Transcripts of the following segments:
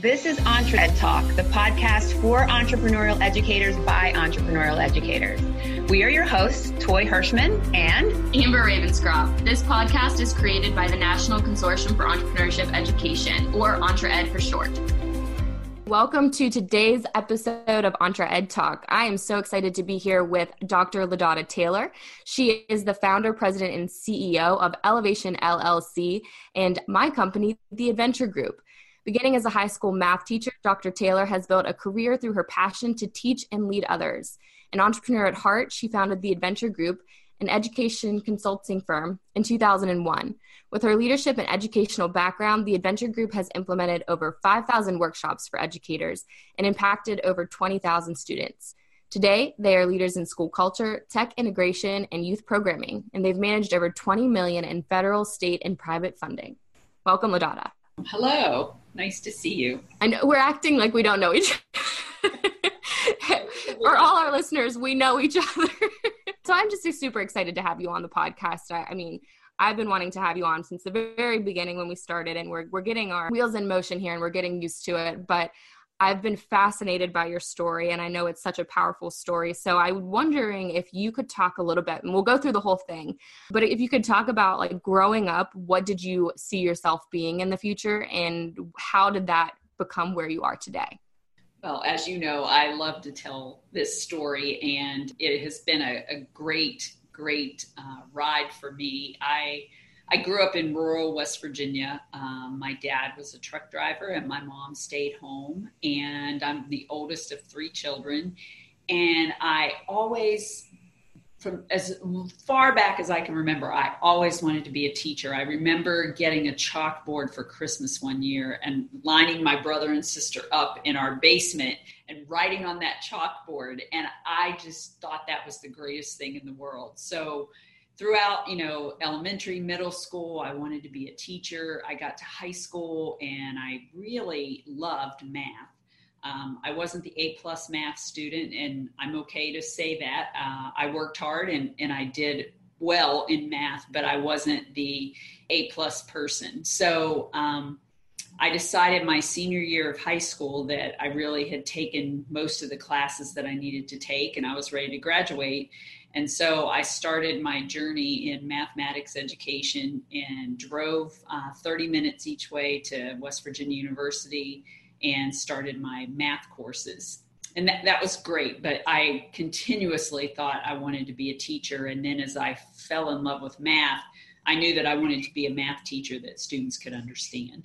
This is Entre Ed Talk, the podcast for entrepreneurial educators by entrepreneurial educators. We are your hosts, Toy Hirschman and Amber Ravenscroft. This podcast is created by the National Consortium for Entrepreneurship Education, or Entre Ed for short. Welcome to today's episode of Entre Ed Talk. I am so excited to be here with Dr. Ladonna Taylor. She is the founder, president, and CEO of Elevation LLC and my company, The EdVenture Group. Beginning as a high school math teacher, Dr. Taylor has built a career through her passion to teach and lead others. An entrepreneur at heart, she founded the EdVenture Group, an education consulting firm, in 2001. With her leadership and educational background, the EdVenture Group has implemented over 5,000 workshops for educators and impacted over 20,000 students. Today, they are leaders in school culture, tech integration, and youth programming, and they've managed over 20 million in federal, state, and private funding. Welcome, Ladonna. Hello. Nice to see you. I know we're acting like we don't know each other. For all our listeners, we know each other. so I'm just super excited to have you on the podcast. I, I mean, I've been wanting to have you on since the very beginning when we started, and we're we're getting our wheels in motion here, and we're getting used to it. But I've been fascinated by your story, and I know it's such a powerful story. So I'm wondering if you could talk a little bit, and we'll go through the whole thing. But if you could talk about like growing up, what did you see yourself being in the future, and how did that become where you are today? Well, as you know, I love to tell this story, and it has been a, a great, great uh, ride for me. I I grew up in rural West Virginia. Um, my dad was a truck driver, and my mom stayed home. And I'm the oldest of three children. And I always, from as far back as I can remember, I always wanted to be a teacher. I remember getting a chalkboard for Christmas one year and lining my brother and sister up in our basement and writing on that chalkboard. And I just thought that was the greatest thing in the world. So, throughout you know elementary middle school i wanted to be a teacher. I got to high school and i really loved math. Um, i wasn't the a plus math student and i'm okay to say that. Uh, i worked hard and, and i did well in math but i wasn't the a plus person. So um, i decided my senior year of high school that i really had taken most of the classes that i needed to take and i was ready to graduate and so I started my journey in mathematics education and drove uh, 30 minutes each way to West Virginia University and started my math courses. And that, that was great, but I continuously thought I wanted to be a teacher. And then as I fell in love with math, I knew that I wanted to be a math teacher that students could understand.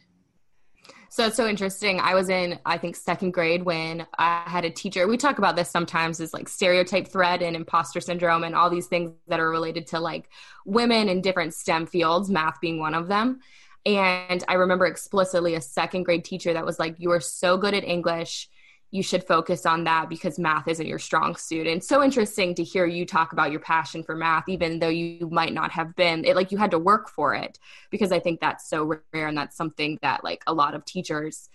So it's so interesting. I was in, I think, second grade when I had a teacher. We talk about this sometimes as like stereotype threat and imposter syndrome and all these things that are related to like women in different STEM fields, math being one of them. And I remember explicitly a second grade teacher that was like, You are so good at English you should focus on that because math isn't your strong suit. And so interesting to hear you talk about your passion for math, even though you might not have been it, like you had to work for it, because I think that's so rare and that's something that like a lot of teachers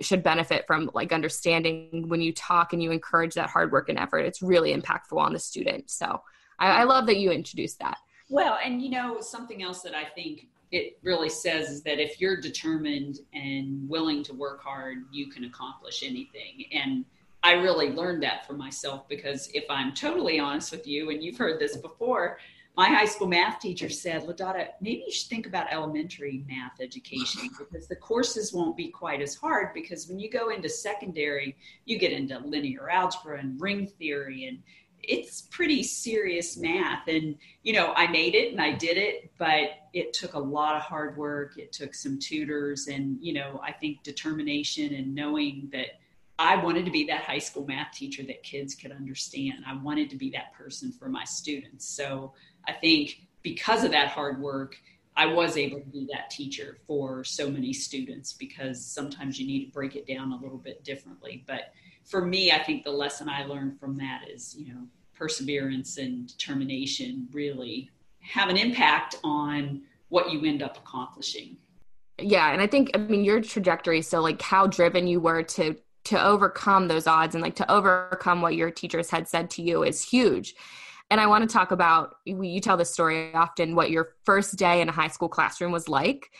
should benefit from like understanding when you talk and you encourage that hard work and effort. It's really impactful on the student. So I, I love that you introduced that. Well and you know something else that i think it really says is that if you're determined and willing to work hard, you can accomplish anything. And I really learned that for myself because if I'm totally honest with you, and you've heard this before, my high school math teacher said, Ladonna, maybe you should think about elementary math education because the courses won't be quite as hard because when you go into secondary, you get into linear algebra and ring theory and it's pretty serious math. And you know i made it and i did it but it took a lot of hard work. It took some tutors and you know i think determination and knowing that i wanted to be that high school math teacher that kids could understand. I wanted to be that person for my students. So i think because of that hard work i was able to be that teacher for so many students because sometimes you need to break it down a little bit differently. But for me, I think the lesson I learned from that is, you know, perseverance and determination really have an impact on what you end up accomplishing. Yeah, and I think I mean your trajectory so like how driven you were to to overcome those odds and like to overcome what your teachers had said to you is huge. And I want to talk about you tell this story often what your first day in a high school classroom was like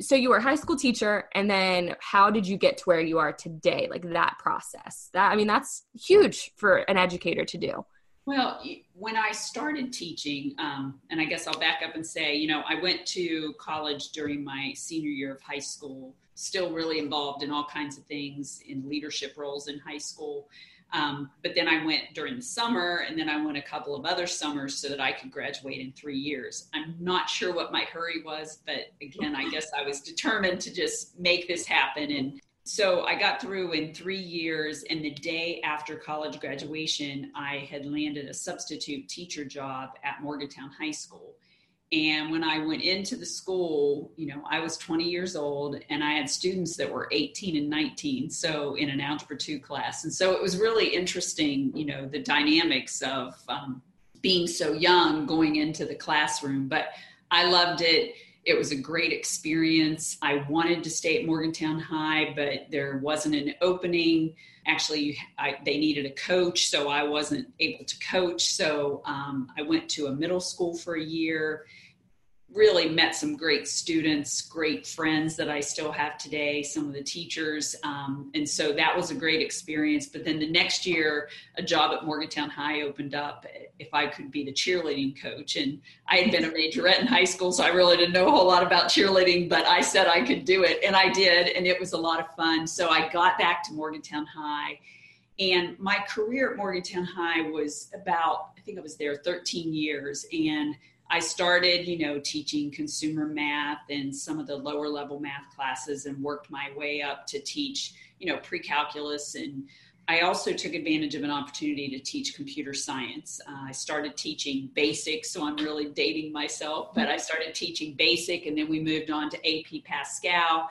so you were a high school teacher and then how did you get to where you are today? Like that process that i mean that's huge for an educator to do. Well when i started teaching um, and i guess i'll back up and say you know i went to college during my senior year of high school still really involved in all kinds of things in leadership roles in high school um, but then I went during the summer, and then I went a couple of other summers so that I could graduate in three years. I'm not sure what my hurry was, but again, I guess I was determined to just make this happen. And so I got through in three years, and the day after college graduation, I had landed a substitute teacher job at Morgantown High School. And when I went into the school, you know, I was 20 years old and I had students that were 18 and 19, so in an Algebra 2 class. And so it was really interesting, you know, the dynamics of um, being so young going into the classroom. But I loved it. It was a great experience. I wanted to stay at Morgantown High, but there wasn't an opening. Actually, I, they needed a coach, so I wasn't able to coach. So um, I went to a middle school for a year really met some great students, great friends that I still have today, some of the teachers. Um, and so that was a great experience. But then the next year, a job at Morgantown High opened up if I could be the cheerleading coach. And I had been a majorette in high school, so I really didn't know a whole lot about cheerleading, but I said I could do it. And I did. And it was a lot of fun. So I got back to Morgantown High. And my career at Morgantown High was about, I think I was there 13 years. And I started, you know, teaching consumer math and some of the lower level math classes and worked my way up to teach, you know, pre calculus. And I also took advantage of an opportunity to teach computer science. Uh, I started teaching basic, so I'm really dating myself, but I started teaching basic and then we moved on to AP Pascal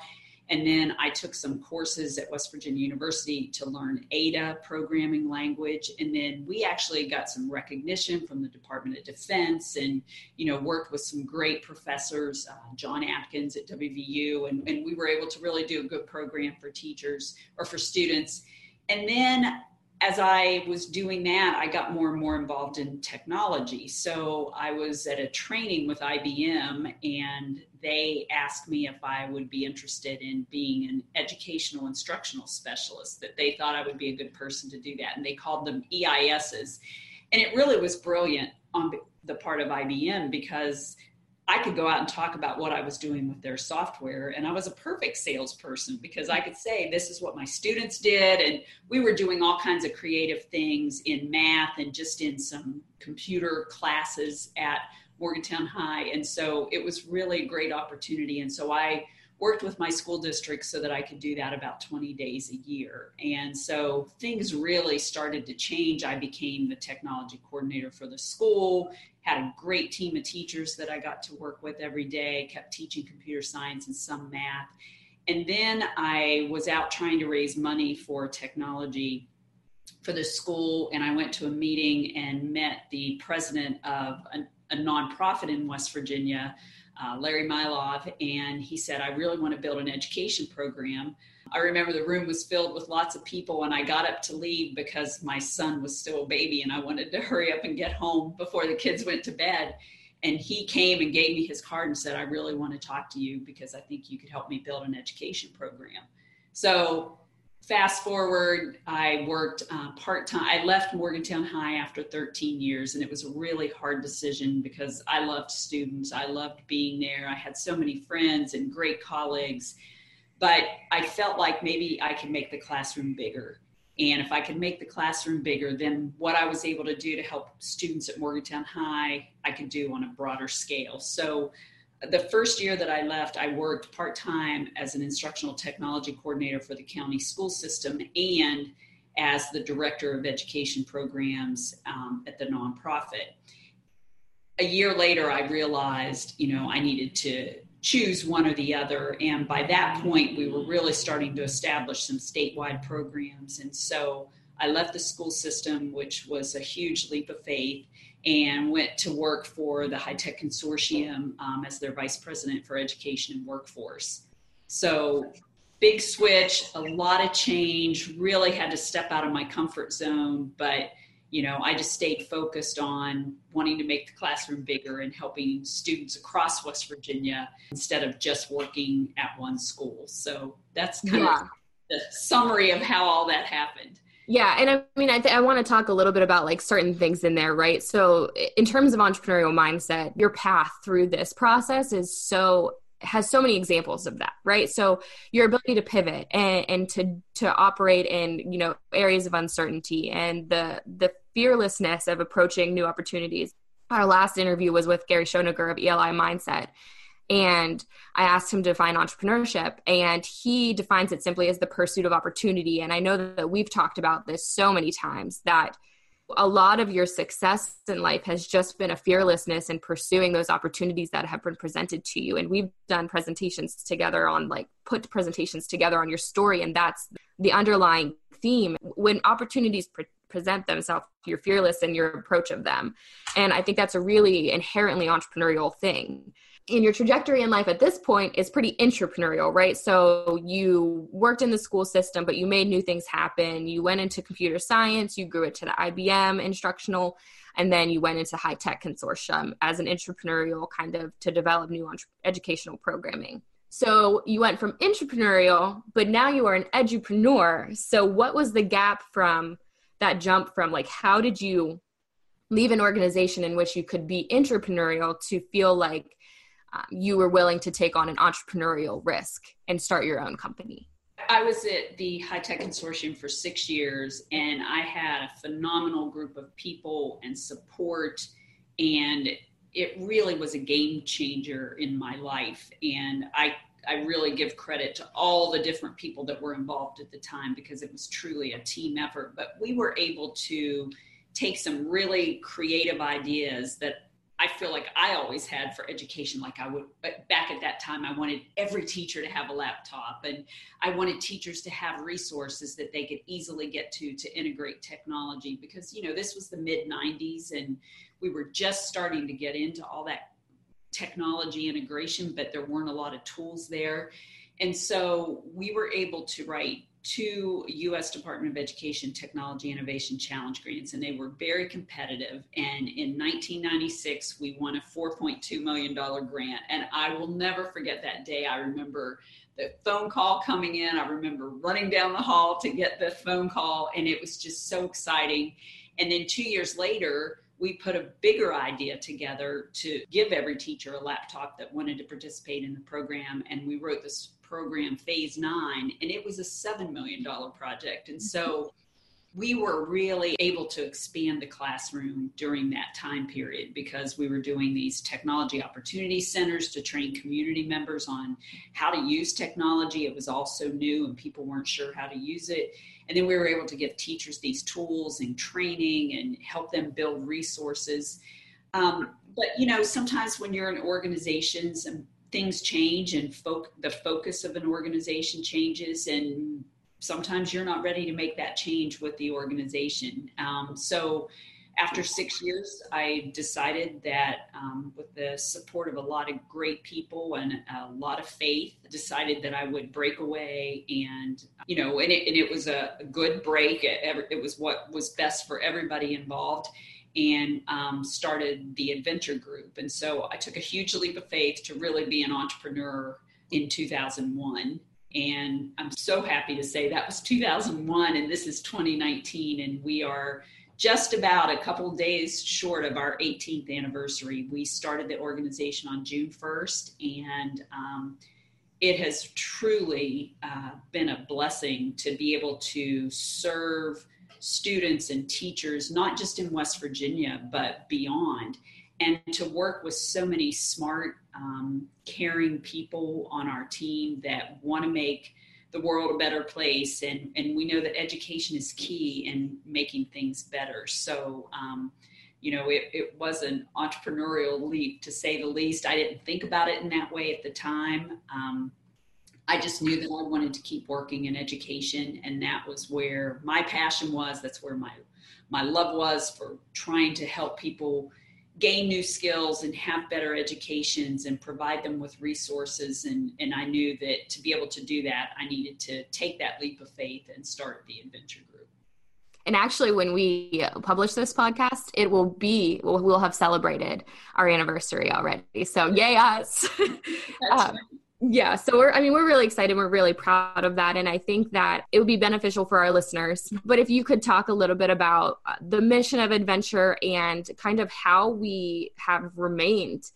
and then I took some courses at West Virginia University to learn Ada programming language. And then we actually got some recognition from the Department of Defense and, you know, worked with some great professors, uh, John Atkins at WVU. And, and we were able to really do a good program for teachers or for students. And then as I was doing that, I got more and more involved in technology. So I was at a training with IBM, and they asked me if I would be interested in being an educational instructional specialist, that they thought I would be a good person to do that. And they called them EISs. And it really was brilliant on the part of IBM because I could go out and talk about what I was doing with their software. And I was a perfect salesperson because I could say, this is what my students did. And we were doing all kinds of creative things in math and just in some computer classes at Morgantown High. And so it was really a great opportunity. And so I worked with my school district so that I could do that about 20 days a year. And so things really started to change. I became the technology coordinator for the school, had a great team of teachers that I got to work with every day, kept teaching computer science and some math. And then I was out trying to raise money for technology for the school, and I went to a meeting and met the president of a, a nonprofit in West Virginia uh, Larry Mylov, and he said, I really want to build an education program. I remember the room was filled with lots of people, and I got up to leave because my son was still a baby and I wanted to hurry up and get home before the kids went to bed. And he came and gave me his card and said, I really want to talk to you because I think you could help me build an education program. So fast forward, I worked uh, part time. I left Morgantown High after 13 years, and it was a really hard decision because I loved students. I loved being there. I had so many friends and great colleagues, but I felt like maybe I could make the classroom bigger. And if I could make the classroom bigger, then what I was able to do to help students at Morgantown High, I could do on a broader scale. So the first year that I left, I worked part time as an instructional technology coordinator for the county school system and as the director of education programs um, at the nonprofit. A year later, I realized, you know, I needed to choose one or the other. And by that point, we were really starting to establish some statewide programs. And so I left the school system, which was a huge leap of faith, and went to work for the High Tech Consortium um, as their vice president for education and workforce. So, big switch, a lot of change, really had to step out of my comfort zone, but you know, I just stayed focused on wanting to make the classroom bigger and helping students across West Virginia instead of just working at one school. So that's kind yeah. of the summary of how all that happened. Yeah, and I mean, I, th- I want to talk a little bit about like certain things in there, right? So, in terms of entrepreneurial mindset, your path through this process is so has so many examples of that right? So your ability to pivot and, and to to operate in you know areas of uncertainty and the the fearlessness of approaching new opportunities. Our last interview was with gary schoeniger of eli mindset and i asked him to define entrepreneurship and he defines it simply as the pursuit of opportunity. And i know that we've talked about this so many times that a lot of your success in life has just been a fearlessness in pursuing those opportunities that have been presented to you. And we've done presentations together on like put presentations together on your story and that's the underlying theme. When opportunities pre- present themselves you're fearless in your approach of them. And i think that's a really inherently entrepreneurial thing in your trajectory in life at this point is pretty entrepreneurial, right? So you worked in the school system, but you made new things happen. You went into computer science, you grew it to the IBM instructional, and then you went into high tech consortium as an entrepreneurial kind of to develop new entre- educational programming. So you went from entrepreneurial, but now you are an edupreneur. So what was the gap from that jump from like how did you leave an organization in which you could be entrepreneurial to feel like you were willing to take on an entrepreneurial risk and start your own company? I was at the High Tech Consortium for six years, and I had a phenomenal group of people and support, and it really was a game changer in my life. And I I really give credit to all the different people that were involved at the time because it was truly a team effort. But we were able to take some really creative ideas that I feel like I always had for education. Like I would back at that time, I wanted every teacher to have a laptop, and I wanted teachers to have resources that they could easily get to to integrate technology. Because you know this was the mid '90s, and we were just starting to get into all that technology integration, but there weren't a lot of tools there. And so we were able to write two U.S. Department of Education Technology Innovation Challenge grants, and they were very competitive. And in 1996, we won a $4.2 million grant. And I will never forget that day. I remember the phone call coming in. I remember running down the hall to get the phone call, and it was just so exciting. And then two years later, we put a bigger idea together to give every teacher a laptop that wanted to participate in the program. And we wrote this program phase nine and it was a $7 million project and so we were really able to expand the classroom during that time period because we were doing these technology opportunity centers to train community members on how to use technology. It was also new and people weren't sure how to use it. And then we were able to give teachers these tools and training and help them build resources. Um, but you know, sometimes when you're in organizations and things change and the focus of an organization changes and sometimes you're not ready to make that change with the organization. Um, so after six years i decided that um, with the support of a lot of great people and a lot of faith decided that i would break away and you know and it, and it was a good break. It, it was what was best for everybody involved and um, started the EdVenture group. And so I took a huge leap of faith to really be an entrepreneur in 2001. And I'm so happy to say that was 2001 and this is 2019 and we are just about a couple days short of our 18th anniversary. We started the organization on June 1st and um, it has truly uh, been a blessing to be able to serve students and teachers, not just in West Virginia, but beyond. And to work with so many smart, um, caring people on our team that want to make the world a better place. And, and we know that education is key in making things better. So, um, you know, it, it was an entrepreneurial leap to say the least. I didn't think about it in that way at the time. Um, I just knew that I wanted to keep working in education, and that was where my passion was. That's where my my love was for trying to help people gain new skills and have better educations and provide them with resources. And and I knew that to be able to do that, I needed to take that leap of faith and start the EdVenture group. And actually, when we publish this podcast, it will be, we'll, we'll have celebrated our anniversary already. So, yay, us. um, yeah. So, we're, I mean, we're really excited. We're really proud of that. And I think that it would be beneficial for our listeners. But if you could talk a little bit about uh, the mission of EdVenture and kind of how we have remained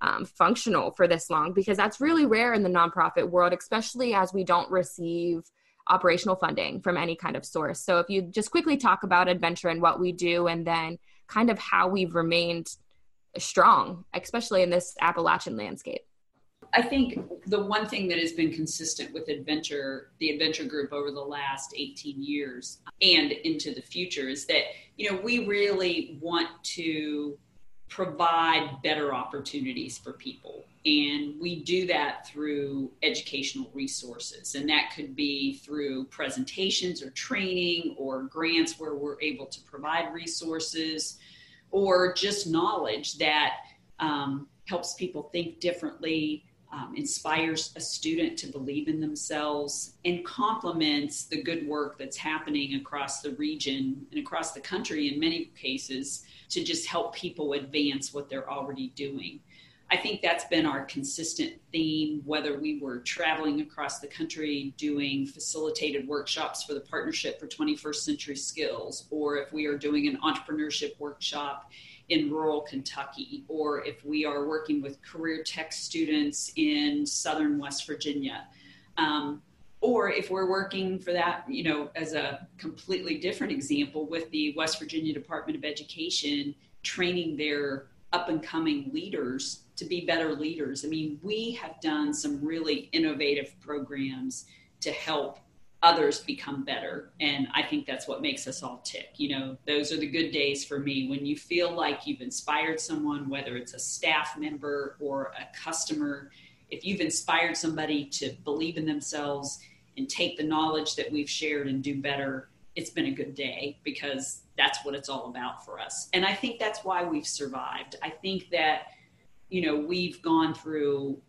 um, functional for this long, because that's really rare in the nonprofit world, especially as we don't receive operational funding from any kind of source. So if you just quickly talk about EdVenture and what we do, and then kind of how we've remained strong, especially in this Appalachian landscape. I think the one thing that has been consistent with EdVenture, the EdVenture Group over the last 18 years and into the future is that, you know, we really want to provide better opportunities for people. And we do that through educational resources. And that could be through presentations or training or grants where we're able to provide resources or just knowledge that um, helps people think differently. Um, inspires a student to believe in themselves and complements the good work that's happening across the region and across the country in many cases to just help people advance what they're already doing. I think that's been our consistent theme, whether we were traveling across the country doing facilitated workshops for the Partnership for 21st Century Skills, or if we are doing an entrepreneurship workshop in rural Kentucky, or if we are working with career tech students in southern West Virginia. Um, or if we're working for that, you know, as a completely different example with the West Virginia Department of Education training their up and coming leaders to be better leaders. I mean, we have done some really innovative programs to help others become better. And I think that's what makes us all tick. You know, those are the good days for me when you feel like you've inspired someone, whether it's a staff member or a customer. If you've inspired somebody to believe in themselves and take the knowledge that we've shared and do better, it's been a good day because that's what it's all about for us. And I think that's why we've survived. I think that you know, we've gone through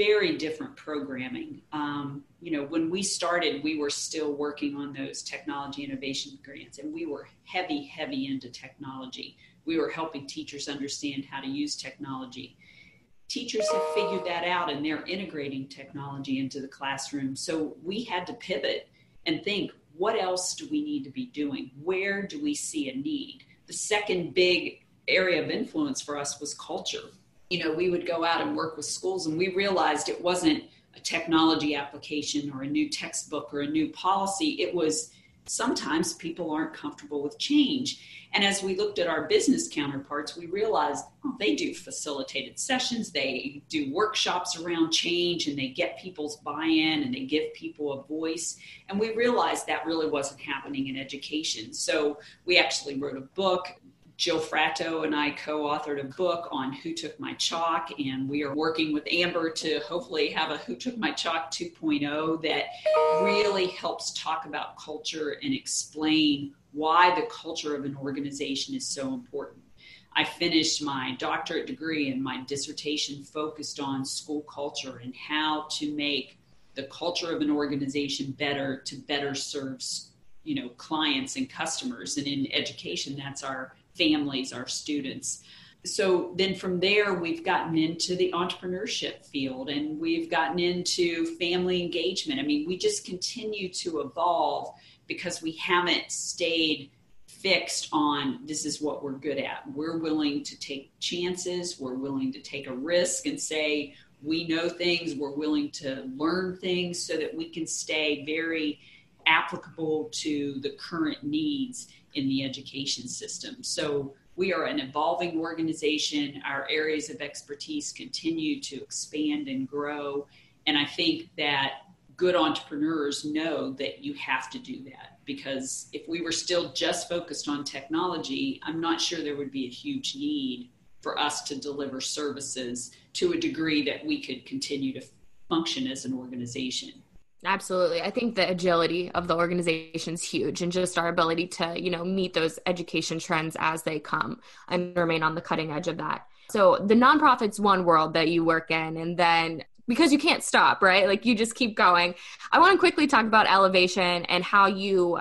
very different programming. Um, you know, when we started, we were still working on those technology innovation grants, and we were heavy, heavy into technology. We were helping teachers understand how to use technology. Teachers have figured that out and they're integrating technology into the classroom. So we had to pivot and think what else do we need to be doing? Where do we see a need? The second big area of influence for us was culture you know, we would go out and work with schools and we realized it wasn't a technology application or a new textbook or a new policy. It was sometimes people aren't comfortable with change. And as we looked at our business counterparts, we realized oh, they do facilitated sessions, they do workshops around change, and they get people's buy in and they give people a voice. And we realized that really wasn't happening in education. So we actually wrote a book Jill Fratto and I co authored a book on Who Took My Chalk, and we are working with Amber to hopefully have a Who Took My Chalk 2.0 that really helps talk about culture and explain why the culture of an organization is so important. I finished my doctorate degree and my dissertation focused on school culture and how to make the culture of an organization better to better serve you know clients and customers and in education that's our families, our students. So then from there, we've gotten into the entrepreneurship field and we've gotten into family engagement. I mean, we just continue to evolve because we haven't stayed fixed on this is what we're good at. We're willing to take chances, we're willing to take a risk and say, we know things, we're willing to learn things so that we can stay very applicable to the current needs in the education system. So we are an evolving organization. Our areas of expertise continue to expand and grow. And I think that good entrepreneurs know that you have to do that because if we were still just focused on technology, I'm not sure there would be a huge need for us to deliver services to a degree that we could continue to function as an organization. Absolutely. I think the agility of the organization is huge and just our ability to, you know, meet those education trends as they come and remain on the cutting edge of that. So the nonprofit's one world that you work in and then because you can't stop, right? Like you just keep going. I want to quickly talk about elevation and how you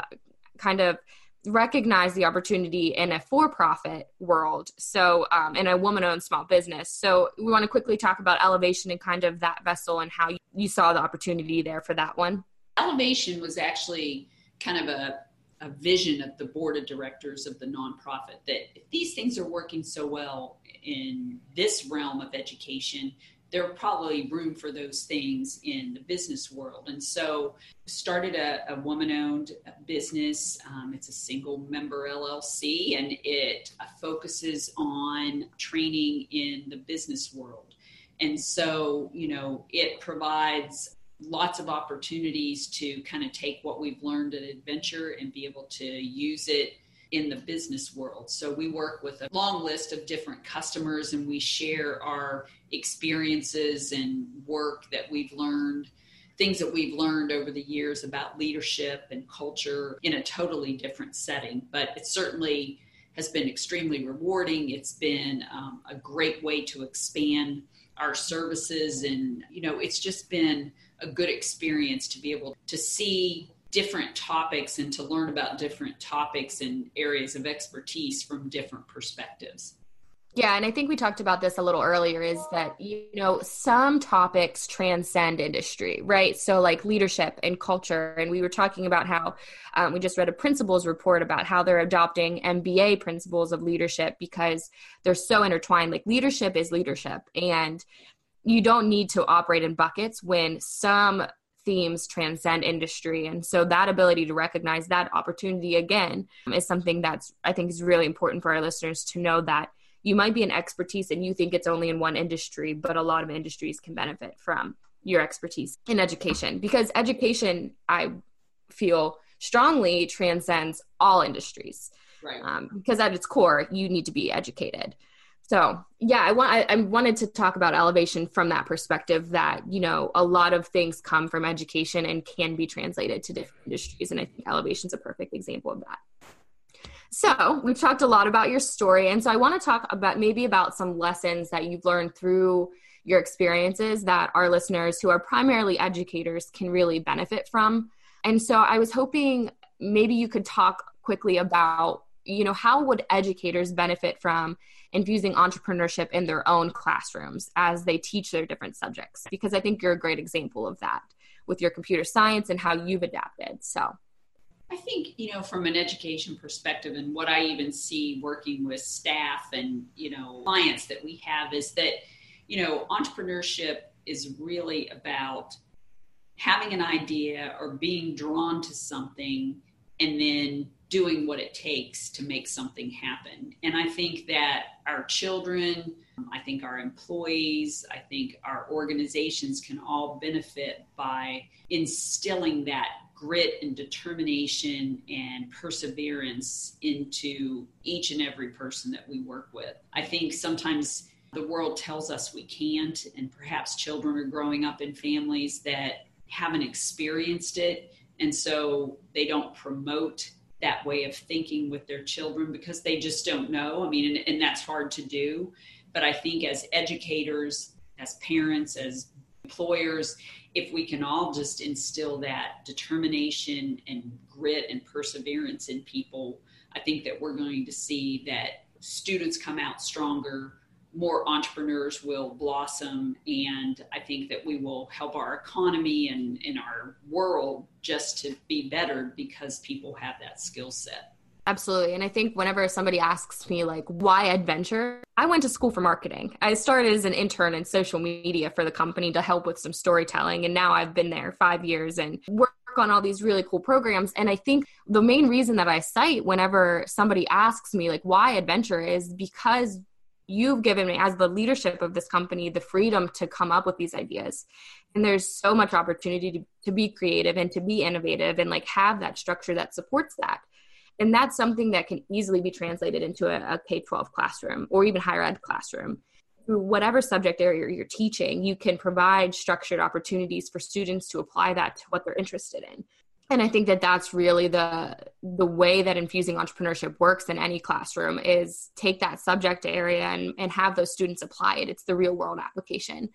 kind of recognize the opportunity in a for-profit world so um, in a woman-owned small business. So we want to quickly talk about elevation and kind of that vessel and how you saw the opportunity there for that one. Elevation was actually kind of a, a vision of the board of directors of the nonprofit that if these things are working so well in this realm of education there probably room for those things in the business world. And so started a, a woman-owned business. Um, it's a single member LLC, and it focuses on training in the business world. And so, you know, it provides lots of opportunities to kind of take what we've learned at EdVenture and be able to use it in the business world. So we work with a long list of different customers and we share our experiences and work that we've learned, things that we've learned over the years about leadership and culture in a totally different setting. But it certainly has been extremely rewarding. It's been um, a great way to expand our services and you know it's just been a good experience to be able to see different topics and to learn about different topics and areas of expertise from different perspectives. Yeah, and I think we talked about this a little earlier is that, you know, some topics transcend industry, right? So, like leadership and culture. And we were talking about how um, we just read a principals report about how they're adopting MBA principles of leadership because they're so intertwined. Like, leadership is leadership. And you don't need to operate in buckets when some themes transcend industry. And so that ability to recognize that opportunity again is something that's i think is really important for our listeners to know that you might be an expertise and you think it's only in one industry but a lot of industries can benefit from your expertise in education. Because education i feel strongly transcends all industries. Right. Um, because at its core you need to be educated so yeah, I want I, I, wanted to talk about elevation from that perspective that you know a lot of things come from education and can be translated to different industries, and I think elevation is a perfect example of that. So we've talked a lot about your story, and so I want to talk about maybe about some lessons that you've learned through your experiences that our listeners who are primarily educators can really benefit from. And so I was hoping maybe you could talk quickly about you know how would educators benefit from infusing entrepreneurship in their own classrooms as they teach their different subjects because i think you're a great example of that with your computer science and how you've adapted so. I think, you know, from an education perspective and what I even see working with staff and, you know, clients that we have is that, you know, entrepreneurship is really about having an idea or being drawn to something and then doing what it takes to make something happen. And I think that our children, I think our employees, I think our organizations can all benefit by instilling that grit and determination and perseverance into each and every person that we work with. I think sometimes the world tells us we can't, and perhaps children are growing up in families that haven't experienced it. And so they don't promote that way of thinking with their children because they just don't know. I mean, and, and that's hard to do. But I think as educators, as parents, as employers, if we can all just instill that determination and grit and perseverance in people, I think that we're going to see that students come out stronger, more entrepreneurs will blossom and i think that we will help our economy and in our world just to be better because people have that skill set Absolutely. And I think whenever somebody asks me, like, why EdVenture? I went to school for marketing. I started as an intern in social media for the company to help with some storytelling. And now I've been there five years and work on all these really cool programs. And I think the main reason that I cite whenever somebody asks me, like, why EdVenture is because you've given me as the leadership of this company the freedom to come up with these ideas. And there's so much opportunity to, to be creative and to be innovative and like have that structure that supports that. And that's something that can easily be translated into a, a k-12 classroom or even higher ed classroom. Through whatever subject area you're teaching you can provide structured opportunities for students to apply that to what they're interested in and i think that that's really the the way that infusing entrepreneurship works in any classroom is take that subject area and, and have those students apply it it's the real world application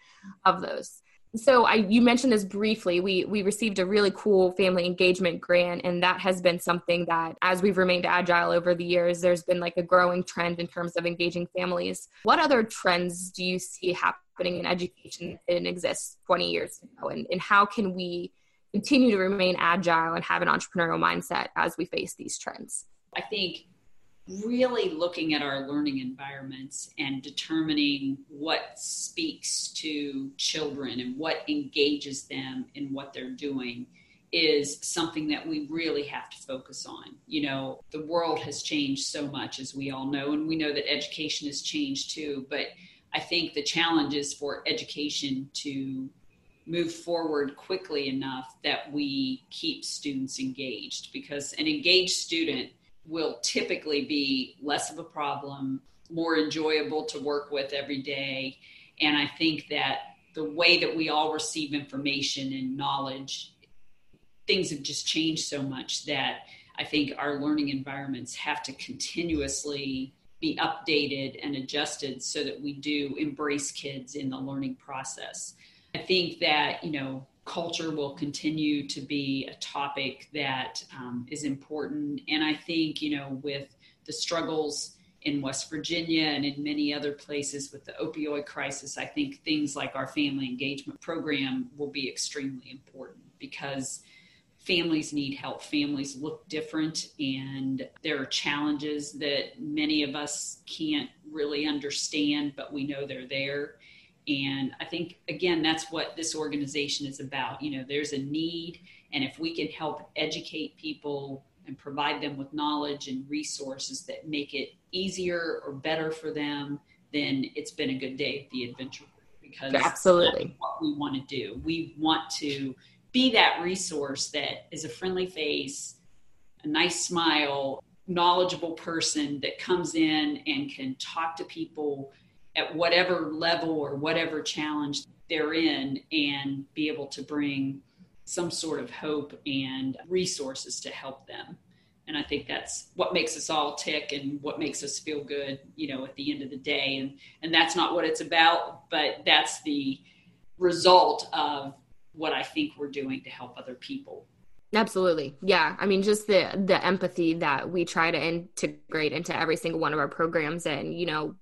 of those so I you mentioned this briefly. We we received a really cool family engagement grant and that has been something that as we've remained agile over the years there's been like a growing trend in terms of engaging families. What other trends do you see happening in education that didn't exist 20 years ago and, and how can we continue to remain agile and have an entrepreneurial mindset as we face these trends? I think really looking at our learning environments and determining what speaks to children and what engages them in what they're doing is something that we really have to focus on. You know, the world has changed so much, as we all know, and we know that education has changed too. But I think the challenge is for education to move forward quickly enough that we keep students engaged because an engaged student will typically be less of a problem, more enjoyable to work with every day. And I think that the way that we all receive information and knowledge, things have just changed so much that I think our learning environments have to continuously be updated and adjusted so that we do embrace kids in the learning process. I think that, you know, culture will continue to be a topic that um, is important. And I think, you know, with the struggles in West Virginia and in many other places with the opioid crisis, I think things like our family engagement program will be extremely important because families need help. Families look different, and there are challenges that many of us can't really understand, but we know they're there. And I think, again, that's what this organization is about. You know, there's a need, and if we can help educate people and provide them with knowledge and resources that make it easier or better for them, then it's been a good day at the EdVenture because absolutely what we want to do. We want to be that resource that is a friendly face, a nice smile, knowledgeable person that comes in and can talk to people at whatever level or whatever challenge they're in and be able to bring some sort of hope and resources to help them. And I think that's what makes us all tick and what makes us feel good, you know, at the end of the day. And and that's not what it's about, but that's the result of what I think we're doing to help other people. Absolutely. Yeah. I mean, just the the empathy that we try to integrate into every single one of our programs and, you know,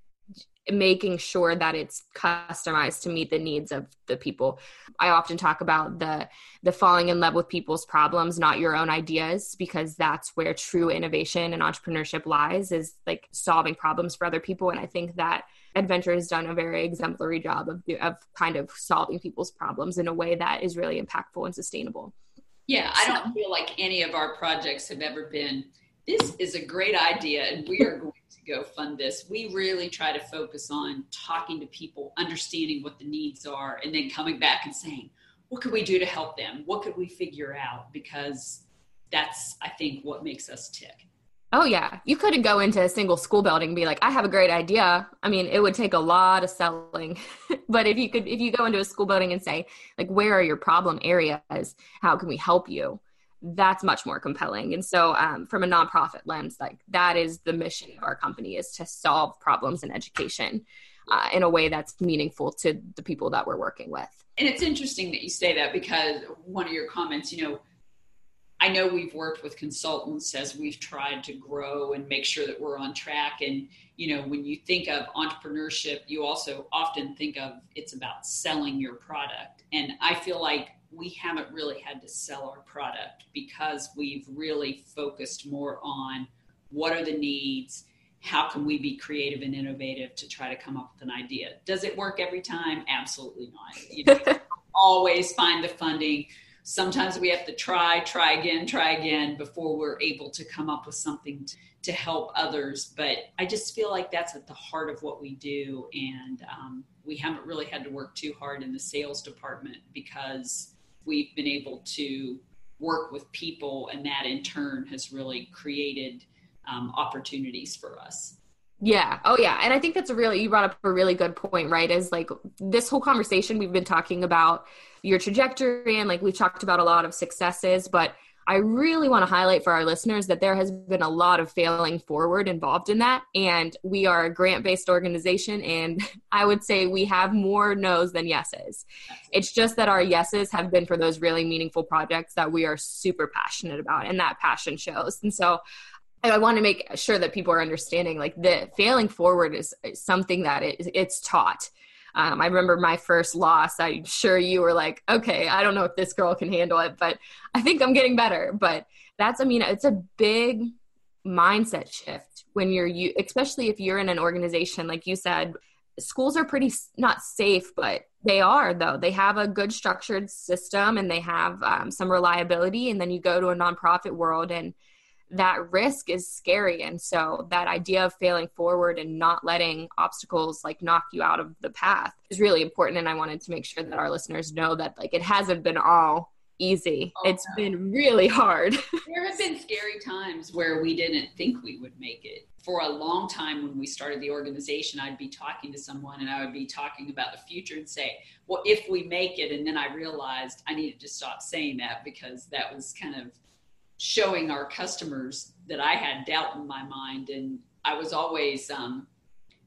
making sure that it's customized to meet the needs of the people. I often talk about the the falling in love with people's problems not your own ideas because that's where true innovation and entrepreneurship lies is like solving problems for other people. And i think that EdVenture has done a very exemplary job of of kind of solving people's problems in a way that is really impactful and sustainable. Yeah i don't feel like any of our projects have ever been this is a great idea and we are going go fund this. We really try to focus on talking to people, understanding what the needs are, and then coming back and saying, what could we do to help them? What could we figure out? Because that's, I think, what makes us tick. Oh yeah, you couldn't go into a single school building and be like, "I have a great idea." I mean, it would take a lot of selling. but if you could if you go into a school building and say, like, "Where are your problem areas? How can we help you?" That's much more compelling. And so um, from a nonprofit lens like that is the mission of our company is to solve problems in education uh, in a way that's meaningful to the people that we're working with. And it's interesting that you say that because one of your comments you know i know we've worked with consultants as we've tried to grow and make sure that we're on track. And you know when you think of entrepreneurship you also often think of it's about selling your product. And i feel like we haven't really had to sell our product because we've really focused more on what are the needs how can we be creative and innovative to try to come up with an idea? Does it work every time? Absolutely not. You know, always find the funding. Sometimes we have to try try again try again before we're able to come up with something to, to help others. But i just feel like that's at the heart of what we do. And um, we haven't really had to work too hard in the sales department because we've been able to work with people, and that in turn has really created um, opportunities for us. Yeah. Oh, yeah. And I think that's a really, you brought up a really good point, right? Is like this whole conversation we've been talking about your trajectory and like we've talked about a lot of successes, but I really want to highlight for our listeners that there has been a lot of failing forward involved in that. And we are a grant based organization. And I would say we have more no's than yeses. It's just that our yeses have been for those really meaningful projects that we are super passionate about. And that passion shows. And so I want to make sure that people are understanding like the failing forward is something that it, it's taught um, I remember my first loss. I'm sure you were like, okay, I don't know if this girl can handle it, but I think I'm getting better. But that's, I mean, it's a big mindset shift when you're you, especially if you're in an organization like you said. Schools are pretty not safe, but they are though. They have a good structured system and they have um, some reliability. And then you go to a nonprofit world and that risk is scary. And so that idea of failing forward and not letting obstacles like knock you out of the path is really important. And i wanted to make sure that our listeners know that like it hasn't been all easy. Oh, it's no. been really hard. There have been scary times where we didn't think we would make it. For a long time when we started the organization i'd be talking to someone and i would be talking about the future and say well if we make it and then i realized i needed to stop saying that because that was kind of showing our customers that I had doubt in my mind. And I was always um,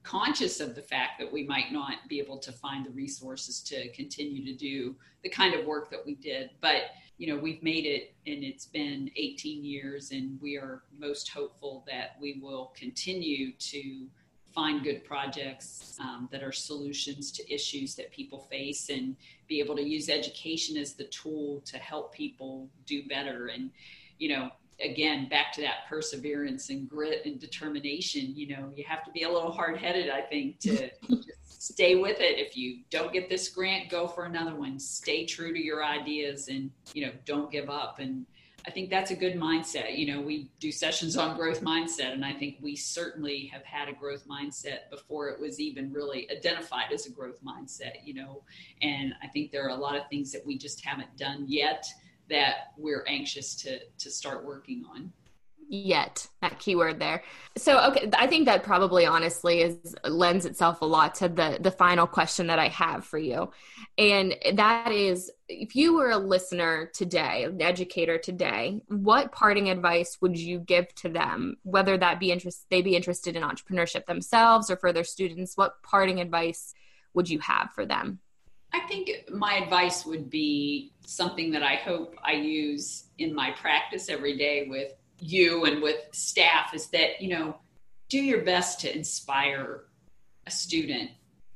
conscious of the fact that we might not be able to find the resources to continue to do the kind of work that we did. But, you know, we've made it and it's been 18 years, and we are most hopeful that we will continue to find good projects um, that are solutions to issues that people face and be able to use education as the tool to help people do better and you know, again, back to that perseverance and grit and determination, you know, you have to be a little hard headed, I think, to stay with it. If you don't get this grant, go for another one. Stay true to your ideas and, you know, don't give up. And I think that's a good mindset. You know, we do sessions on growth mindset, and I think we certainly have had a growth mindset before it was even really identified as a growth mindset, you know. And I think there are a lot of things that we just haven't done yet that we're anxious to to start working on. Yet that keyword there. So okay i think that probably honestly is lends itself a lot to the the final question that i have for you. And that is if you were a listener today an educator today what parting advice would you give to them? Whether that be interest they be interested in entrepreneurship themselves or for their students what parting advice would you have for them? I think my advice would be something that I hope I use in my practice every day with you and with staff is that, you know, do your best to inspire a student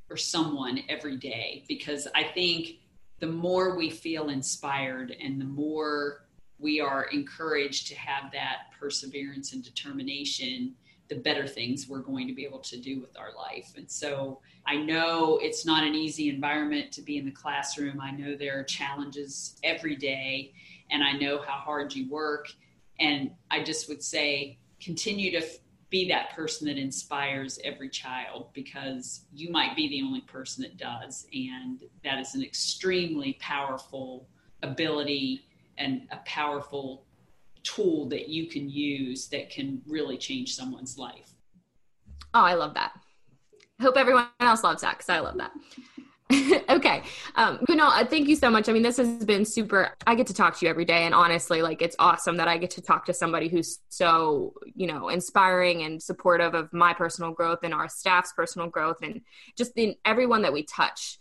or someone every day because I think the more we feel inspired and the more we are encouraged to have that perseverance and determination the better things we're going to be able to do with our life. And so I know it's not an easy environment to be in the classroom. I know there are challenges every day, and I know how hard you work. And I just would say continue to be that person that inspires every child because you might be the only person that does. And that is an extremely powerful ability and a powerful tool that you can use that can really change someone's life. Oh, I love that. I hope everyone else loves that because I love that. okay. Um, Kunal, thank you so much. I mean, this has been super. I get to talk to you every day. And honestly, like, it's awesome that I get to talk to somebody who's so, you know, inspiring and supportive of my personal growth and our staff's personal growth and just in everyone that we touch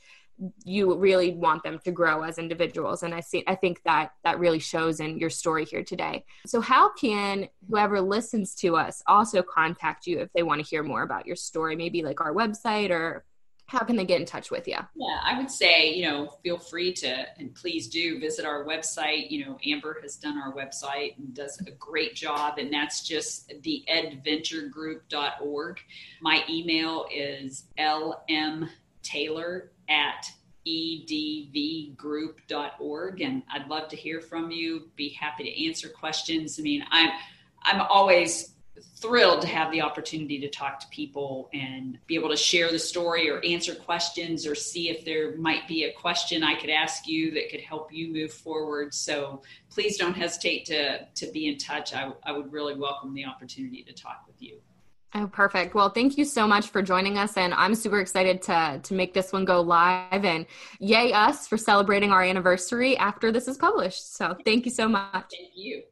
you really want them to grow as individuals. And i see i think that that really shows in your story here today. So how can whoever listens to us also contact you if they want to hear more about your story maybe like our website or how can they get in touch with you yeah i would say you know feel free to and please do visit our website. You know amber has done our website and does a great job and that's just the edventuregroup.org my email is lm taylor at edvgroup.org and I'd love to hear from you. Be happy to answer questions. I mean, I'm I'm always thrilled to have the opportunity to talk to people and be able to share the story or answer questions or see if there might be a question I could ask you that could help you move forward. So please don't hesitate to to be in touch. I, I would really welcome the opportunity to talk with you. Oh, perfect. Well, thank you so much for joining us. And I'm super excited to, to make this one go live. And yay, us for celebrating our anniversary after this is published. So thank you so much. Thank you.